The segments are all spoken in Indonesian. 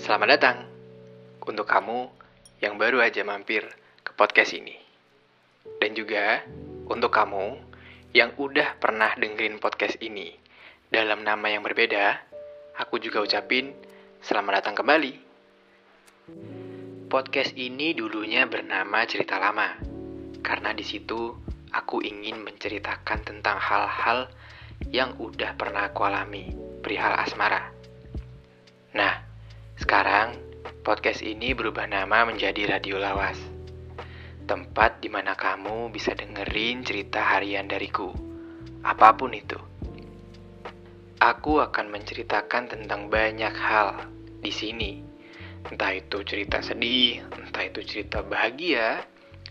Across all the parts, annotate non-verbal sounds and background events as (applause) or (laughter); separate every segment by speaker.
Speaker 1: Selamat datang untuk kamu yang baru aja mampir ke podcast ini. Dan juga untuk kamu yang udah pernah dengerin podcast ini dalam nama yang berbeda, aku juga ucapin selamat datang kembali. Podcast ini dulunya bernama Cerita Lama, karena di situ aku ingin menceritakan tentang hal-hal yang udah pernah aku alami perihal asmara. Sekarang podcast ini berubah nama menjadi Radio Lawas. Tempat di mana kamu bisa dengerin cerita harian dariku, apa pun itu. Aku akan menceritakan tentang banyak hal di sini. Entah itu cerita sedih, entah itu cerita bahagia,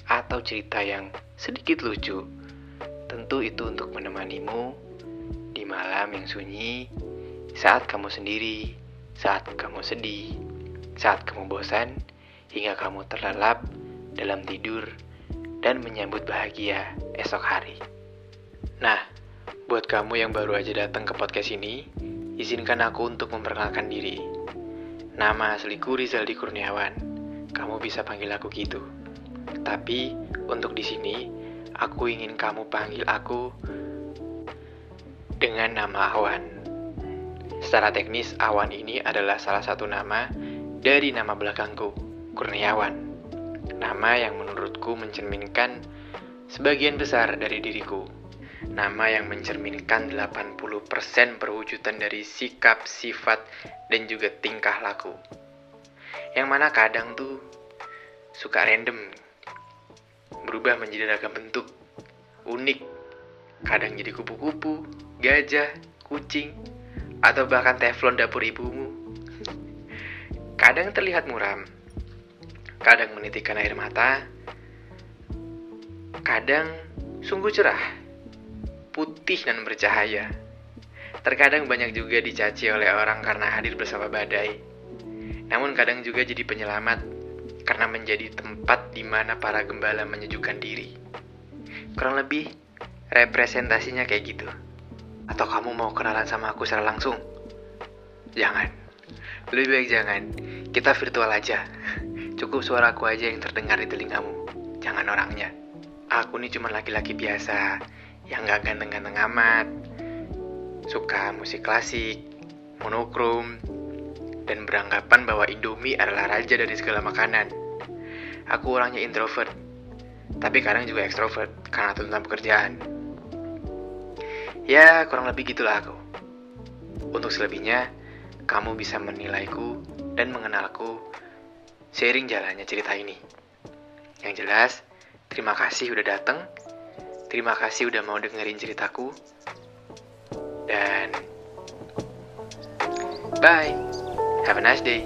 Speaker 1: atau cerita yang sedikit lucu. Tentu itu untuk menemanimu di malam yang sunyi, saat kamu sendiri, saat kamu sedih, saat kamu bosan, hingga kamu terlelap dalam tidur dan menyambut bahagia esok hari. Nah, buat kamu yang baru aja datang ke podcast ini, izinkan aku untuk memperkenalkan diri. Nama asliku Rizaldi Kurniawan. Kamu bisa panggil aku gitu. Tapi untuk di sini, aku ingin kamu panggil aku dengan nama Awan. Secara teknis, Awan ini adalah salah satu nama dari nama belakangku, Kurniawan. Nama yang menurutku mencerminkan sebagian besar dari diriku. Nama yang mencerminkan 80% perwujudan dari sikap, sifat, dan juga tingkah laku. Yang mana kadang tuh suka random, berubah menjadi ragam bentuk, unik, kadang jadi kupu-kupu, gajah, kucing, atau bahkan teflon dapur ibumu. Kadang terlihat muram, kadang menitikkan air mata, kadang sungguh cerah, putih dan bercahaya. Terkadang banyak juga dicaci oleh orang karena hadir bersama badai. Namun kadang juga jadi penyelamat karena menjadi tempat di mana para gembala menyejukkan diri. Kurang lebih representasinya kayak gitu. Atau kamu mau kenalan sama aku secara langsung? Jangan. Lebih baik jangan. Kita virtual aja. (laughs) Cukup suaraku aja yang terdengar di telingamu. Jangan orangnya. Aku nih cuma laki-laki biasa yang gak ganteng-ganteng amat. Suka musik klasik, monokrom, dan beranggapan bahwa Indomie adalah raja dari segala makanan. Aku orangnya introvert, tapi kadang juga ekstrovert karena tuntutan pekerjaan. Ya, kurang lebih gitulah aku. Untuk selebihnya, kamu bisa menilaiku dan mengenalku seiring jalannya cerita ini. Yang jelas, terima kasih udah datang. Terima kasih udah mau dengerin ceritaku. Dan bye. Have a nice day.